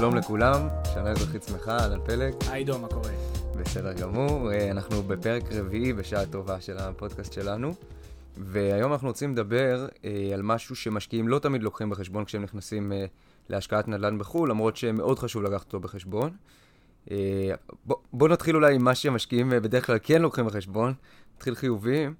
שלום לכולם, שנה אזרחית שמחה, אהלן פלג. היי עידו, מה קורה? בסדר גמור, אה, אנחנו בפרק רביעי בשעה טובה של הפודקאסט שלנו, והיום אנחנו רוצים לדבר אה, על משהו שמשקיעים לא תמיד לוקחים בחשבון כשהם נכנסים אה, להשקעת נדל"ן בחו"ל, למרות שמאוד חשוב לקחת אותו בחשבון. בוא, בוא נתחיל אולי עם מה שמשקיעים בדרך כלל כן לוקחים בחשבון, נתחיל חיוביים.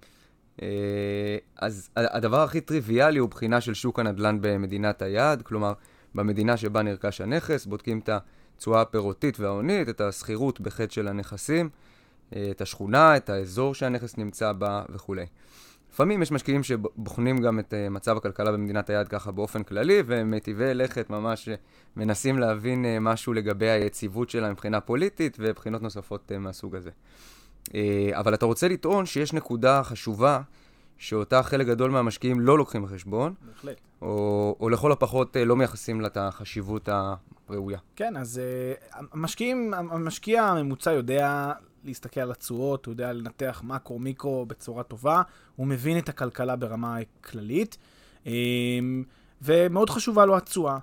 אז הדבר הכי טריוויאלי הוא בחינה של שוק הנדל"ן במדינת היעד, כלומר, במדינה שבה נרכש הנכס, בודקים את התשואה הפירותית וההונית, את השכירות בחטא של הנכסים, אה, את השכונה, את האזור שהנכס נמצא בה וכולי. לפעמים יש משקיעים שבוחנים גם את אה, מצב הכלכלה במדינת היעד ככה באופן כללי, והם מיטיבי לכת ממש אה, מנסים להבין משהו לגבי היציבות שלה מבחינה פוליטית ובחינות נוספות מהסוג הזה. אבל אתה רוצה לטעון שיש נקודה חשובה שאותה חלק גדול מהמשקיעים לא לוקחים בחשבון. בהחלט. או, או לכל הפחות אה, לא מייחסים לה את החשיבות הראויה. כן, אז uh, המשקיעים, המשקיע הממוצע יודע להסתכל על התשואות, הוא יודע לנתח מקרו-מיקרו בצורה טובה, הוא מבין את הכלכלה ברמה כללית, um, ומאוד חשובה לו התשואה.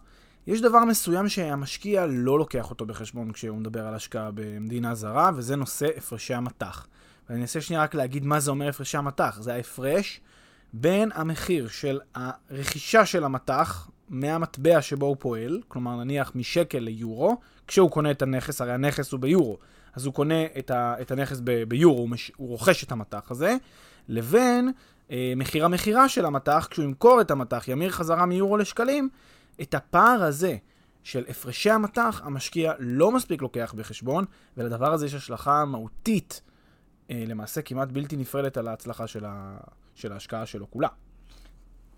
יש דבר מסוים שהמשקיע לא לוקח אותו בחשבון כשהוא מדבר על השקעה במדינה זרה, וזה נושא הפרשי המטח. ואני אנסה שנייה רק להגיד מה זה אומר הפרשי המטח. זה ההפרש בין המחיר של הרכישה של המטח מהמטבע שבו הוא פועל, כלומר נניח משקל ליורו, כשהוא קונה את הנכס, הרי הנכס הוא ביורו, אז הוא קונה את, ה, את הנכס ב, ביורו, הוא, מש, הוא רוכש את המטח הזה, לבין אה, מחיר המכירה של המטח, כשהוא ימכור את המטח, ימיר חזרה מיורו לשקלים, את הפער הזה של הפרשי המטח, המשקיע לא מספיק לוקח בחשבון, ולדבר הזה יש השלכה מהותית למעשה כמעט בלתי נפרדת על ההצלחה של, ה, של ההשקעה שלו כולה.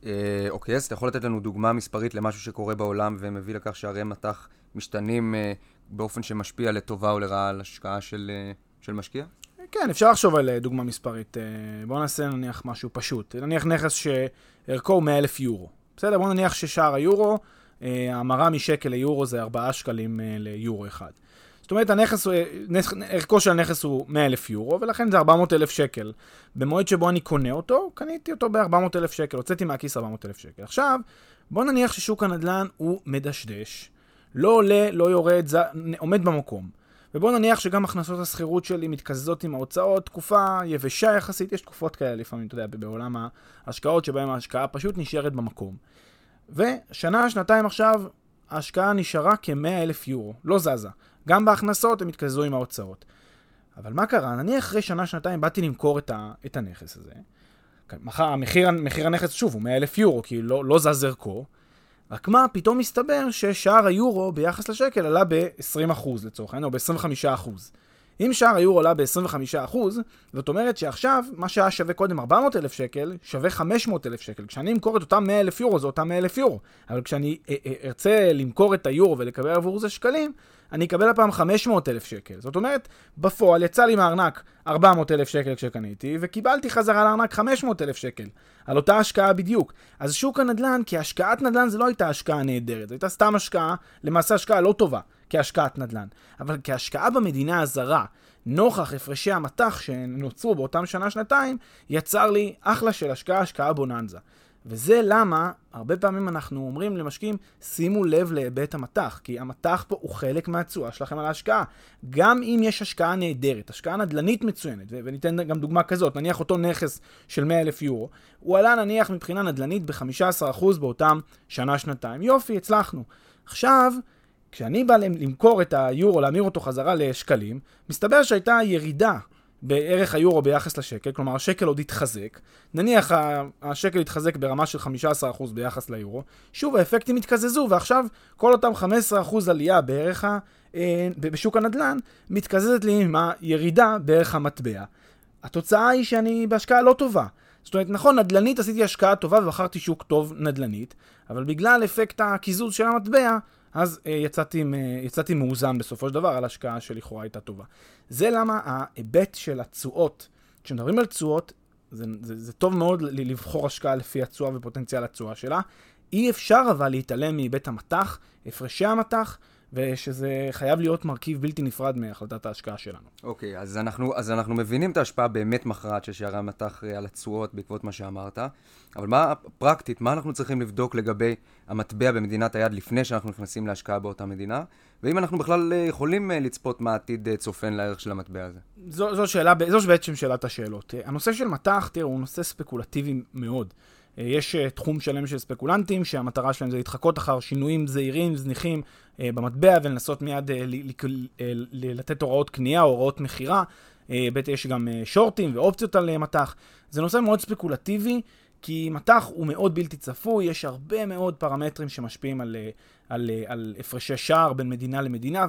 אה, אוקיי, אז אתה יכול לתת לנו דוגמה מספרית למשהו שקורה בעולם ומביא לכך שהרי מטח משתנים אה, באופן שמשפיע לטובה או לרעה על השקעה של, אה, של משקיע? כן, אפשר לחשוב על אה, דוגמה מספרית. אה, בואו נעשה נניח משהו פשוט. נניח נכס שערכו הוא 100 אלף יורו. בסדר, בואו נניח ששער היורו, אה, המרה משקל ליורו זה 4 שקלים אה, ליורו אחד. זאת אומרת, הנכס, ערכו של הנכס הוא 100 אלף יורו, ולכן זה 400 אלף שקל. במועד שבו אני קונה אותו, קניתי אותו ב-400 אלף שקל, הוצאתי מהכיס 400 אלף שקל. עכשיו, בוא נניח ששוק הנדל"ן הוא מדשדש, לא עולה, לא יורד, זה עומד במקום. ובוא נניח שגם הכנסות השכירות שלי מתקזזות עם ההוצאות, תקופה יבשה יחסית, יש תקופות כאלה לפעמים, אתה יודע, בעולם ההשקעות שבהן ההשקעה פשוט נשארת במקום. ושנה, שנתיים עכשיו, ההשקעה נשארה כ-100 אלף יורו, לא זזה. גם בהכנסות הם התקזזו עם ההוצאות. אבל מה קרה? נניח אחרי שנה-שנתיים באתי למכור את, ה, את הנכס הזה. מחר, מחיר, מחיר הנכס, שוב, הוא 100 אלף יורו, כי לא, לא זז ערכו. רק מה, פתאום מסתבר ששער היורו ביחס לשקל עלה ב-20% לצורך העניין, או ב-25%. אם שער היורו עלה ב-25%, זאת אומרת שעכשיו, מה שהיה שווה קודם 400 אלף שקל, שווה 500 אלף שקל. כשאני אמכור את אותם 100 אלף יורו, זה אותם 100 אלף יורו. אבל כשאני אה, אה, ארצה למכור את היורו ולקבל עבור זה שקלים, אני אקבל הפעם 500 אלף שקל. זאת אומרת, בפועל יצא לי מהארנק 400 אלף שקל כשקניתי, וקיבלתי חזרה לארנק 500 אלף שקל. על אותה השקעה בדיוק. אז שוק הנדל"ן, כי השקעת נדל"ן זה לא הייתה השקעה נהדרת, זו הייתה סתם השקעה, למעשה השקעה לא טובה. כהשקעת נדל"ן. אבל כהשקעה במדינה הזרה, נוכח הפרשי המטח שנוצרו באותם שנה-שנתיים, יצר לי אחלה של השקעה, השקעה בוננזה. וזה למה הרבה פעמים אנחנו אומרים למשקיעים, שימו לב להיבט המטח, כי המטח פה הוא חלק מהתשואה שלכם על ההשקעה. גם אם יש השקעה נהדרת, השקעה נדל"נית מצוינת, וניתן גם דוגמה כזאת, נניח אותו נכס של 100 אלף יורו, הוא עלה נניח מבחינה נדל"נית ב-15% באותם שנה-שנתיים. יופי, הצלחנו. עכשיו, כשאני בא למכור את היורו, להמיר אותו חזרה לשקלים, מסתבר שהייתה ירידה בערך היורו ביחס לשקל, כלומר השקל עוד יתחזק, נניח השקל יתחזק ברמה של 15% ביחס ליורו, שוב האפקטים יתקזזו, ועכשיו כל אותם 15% עלייה בערך ה... אה, בשוק הנדל"ן, מתקזזת לי עם הירידה בערך המטבע. התוצאה היא שאני בהשקעה לא טובה. זאת אומרת, נכון, נדל"נית עשיתי השקעה טובה ובחרתי שוק טוב נדל"נית, אבל בגלל אפקט הקיזוז של המטבע, אז אה, יצאתי, אה, יצאתי מאוזן בסופו של דבר על השקעה שלכאורה הייתה טובה. זה למה ההיבט של התשואות, כשמדברים על תשואות, זה, זה, זה טוב מאוד לבחור השקעה לפי התשואה ופוטנציאל התשואה שלה. אי אפשר אבל להתעלם מהיבט המטח, הפרשי המטח, ושזה חייב להיות מרכיב בלתי נפרד מהחלטת ההשקעה שלנו. אוקיי, okay, אז, אנחנו, אז אנחנו מבינים את ההשפעה באמת מכרעת של שערי המטח אה, על התשואות בעקבות מה שאמרת, אבל מה פרקטית, מה אנחנו צריכים לבדוק לגבי המטבע במדינת היד לפני שאנחנו נכנסים להשקעה באותה מדינה, ואם אנחנו בכלל אה, יכולים אה, לצפות מה העתיד צופן לערך של המטבע הזה? זו, זו, שאלה, זו בעצם שאלת השאלות. הנושא של מטח, תראו, הוא נושא ספקולטיבי מאוד. אה, יש אה, תחום שלם של ספקולנטים שהמטרה שלהם זה להתחקות אחר שינויים זעירים, זניחים אה, במטבע ולנסות מיד לתת הוראות קנייה או הוראות מכירה. ב' יש גם שורטים ואופציות על מטח. זה נושא מאוד ספקולטיבי, כי מטח הוא מאוד בלתי צפוי, יש הרבה מאוד פרמטרים שמשפיעים על, על, על הפרשי שער בין מדינה למדינה,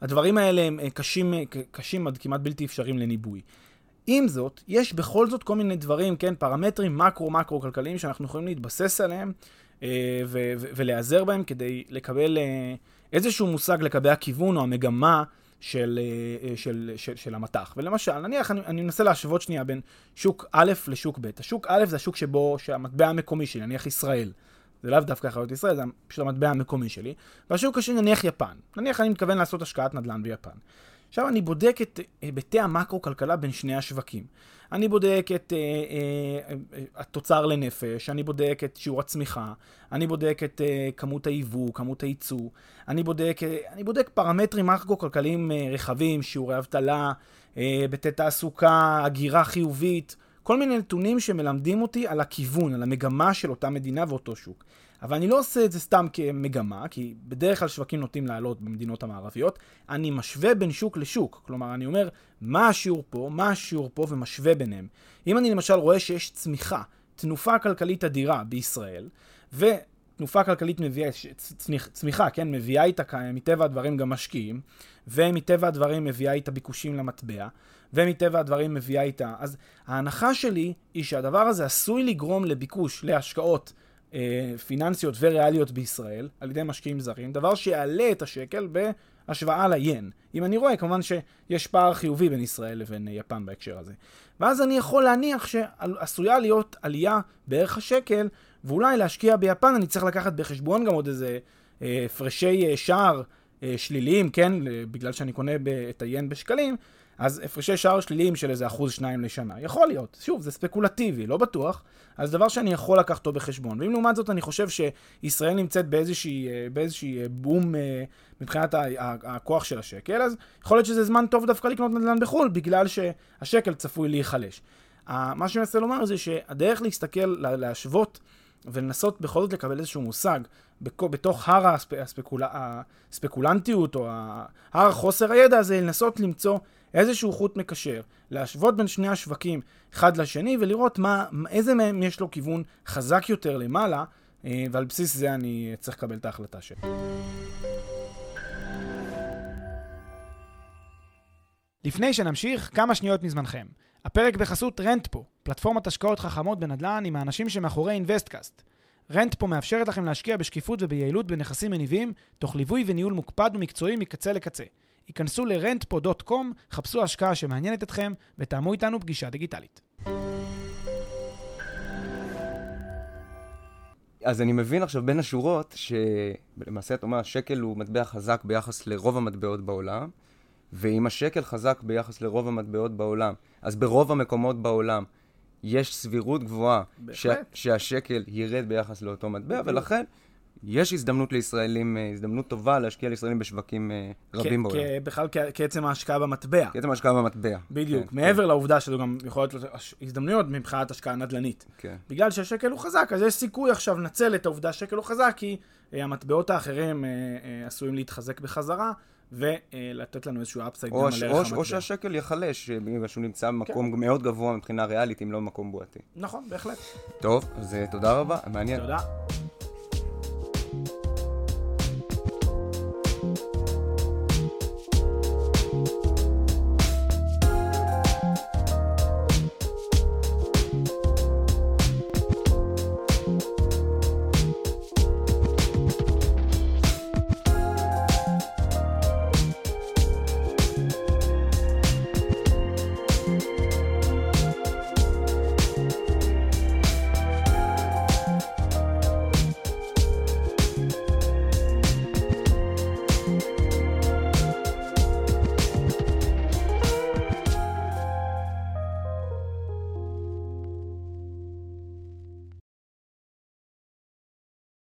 והדברים האלה הם קשים, קשים עד כמעט בלתי אפשריים לניבוי. עם זאת, יש בכל זאת כל מיני דברים, כן, פרמטרים מקרו-מקרו כלכליים שאנחנו יכולים להתבסס עליהם אה, ו- ו- ולהיעזר בהם כדי לקבל אה, איזשהו מושג לגבי הכיוון או המגמה של, אה, אה של, של, של המטח. ולמשל, נניח אני, אני מנסה להשוות שנייה בין שוק א' לשוק ב'. השוק א' זה השוק שבו, שהמטבע המקומי שלי, נניח ישראל. זה לאו דווקא להיות ישראל, זה פשוט המטבע המקומי שלי. והשוק השני נניח יפן. נניח אני מתכוון לעשות השקעת נדל"ן ביפן. עכשיו אני בודק את היבטי המקרו-כלכלה בין שני השווקים. אני בודק את אה, אה, אה, התוצר לנפש, אני בודק את שיעור הצמיחה, אני בודק את אה, כמות היבוא, כמות הייצוא, אני בודק, אה, אני בודק פרמטרים מקרו-כלכליים אה, רחבים, שיעורי אבטלה, אה, היבטי אה, תעסוקה, הגירה חיובית, כל מיני נתונים שמלמדים אותי על הכיוון, על המגמה של אותה מדינה ואותו שוק. אבל אני לא עושה את זה סתם כמגמה, כי בדרך כלל שווקים נוטים לעלות במדינות המערביות. אני משווה בין שוק לשוק. כלומר, אני אומר, מה השיעור פה, מה השיעור פה, ומשווה ביניהם. אם אני למשל רואה שיש צמיחה, תנופה כלכלית אדירה בישראל, ותנופה כלכלית מביאה, צמיחה, כן, מביאה איתה מטבע הדברים גם משקיעים, ומטבע הדברים מביאה איתה ביקושים למטבע, ומטבע הדברים מביאה איתה. אז ההנחה שלי היא שהדבר הזה עשוי לגרום לביקוש להשקעות פיננסיות וריאליות בישראל על ידי משקיעים זרים, דבר שיעלה את השקל בהשוואה ליין. אם אני רואה, כמובן שיש פער חיובי בין ישראל לבין יפן בהקשר הזה. ואז אני יכול להניח שעשויה להיות עלייה בערך השקל, ואולי להשקיע ביפן אני צריך לקחת בחשבון גם עוד איזה אה, הפרשי אה, שער אה, שליליים, כן, בגלל שאני קונה את היין בשקלים, אז הפרשי שער שליליים של איזה אחוז שניים לשנה. יכול להיות. שוב, זה ספקולטיבי, לא בטוח. אז דבר שאני יכול לקחת אותו בחשבון. ואם לעומת זאת אני חושב שישראל נמצאת באיזושהי, אה, באיזושהי אה, בום אה, מבחינת הכוח של השקל, אז יכול להיות שזה זמן טוב דווקא לקנות נדל"ן בחו"ל, בגלל שהשקל צפוי להיחלש. מה שאני מנסה לומר זה שהדרך להסתכל, להשוות ולנסות בכל זאת לקבל איזשהו מושג בתוך הר הספקול... הספקולנטיות או הר חוסר הידע הזה, לנסות למצוא איזשהו חוט מקשר, להשוות בין שני השווקים אחד לשני ולראות מה, איזה מהם יש לו כיוון חזק יותר למעלה, אה, ועל בסיס זה אני צריך לקבל את ההחלטה שלי. לפני שנמשיך, כמה שניות מזמנכם. הפרק בחסות רנטפו, פלטפורמת השקעות חכמות בנדל"ן עם האנשים שמאחורי אינוויסטקאסט. רנטפו מאפשרת לכם להשקיע בשקיפות וביעילות בנכסים מניבים, תוך ליווי וניהול מוקפד ומקצועי מקצה לקצה. היכנסו ל-rentpo.com, חפשו השקעה שמעניינת אתכם ותאמו איתנו פגישה דיגיטלית. אז אני מבין עכשיו בין השורות, שלמעשה אתה אומר, השקל הוא מטבע חזק ביחס לרוב המטבעות בעולם, ואם השקל חזק ביחס לרוב המטבעות בעולם, אז ברוב המקומות בעולם יש סבירות גבוהה ש- שהשקל ירד ביחס לאותו מטבע, ולכן יש הזדמנות לישראלים, אה, הזדמנות טובה להשקיע לישראלים בשווקים אה, רבים בעולם. בכלל כעצם ההשקעה במטבע. כעצם ההשקעה במטבע. בדיוק. כן, מעבר כן. לעובדה שזו גם יכולה להיות הזדמנויות מבחינת השקעה נדל"נית. כן. בגלל שהשקל הוא חזק, אז יש סיכוי עכשיו לנצל את העובדה שהשקל הוא חזק, כי המטבעות האחרים עשויים להתחזק בחזרה. ולתת לנו איזשהו אפסייד גם על ערך המטבע. או שהשקל ייחלש, בגלל שהוא נמצא במקום כן. מאוד גבוה מבחינה ריאלית, אם לא במקום בועתי. נכון, בהחלט. טוב, אז תודה רבה, מעניין. תודה.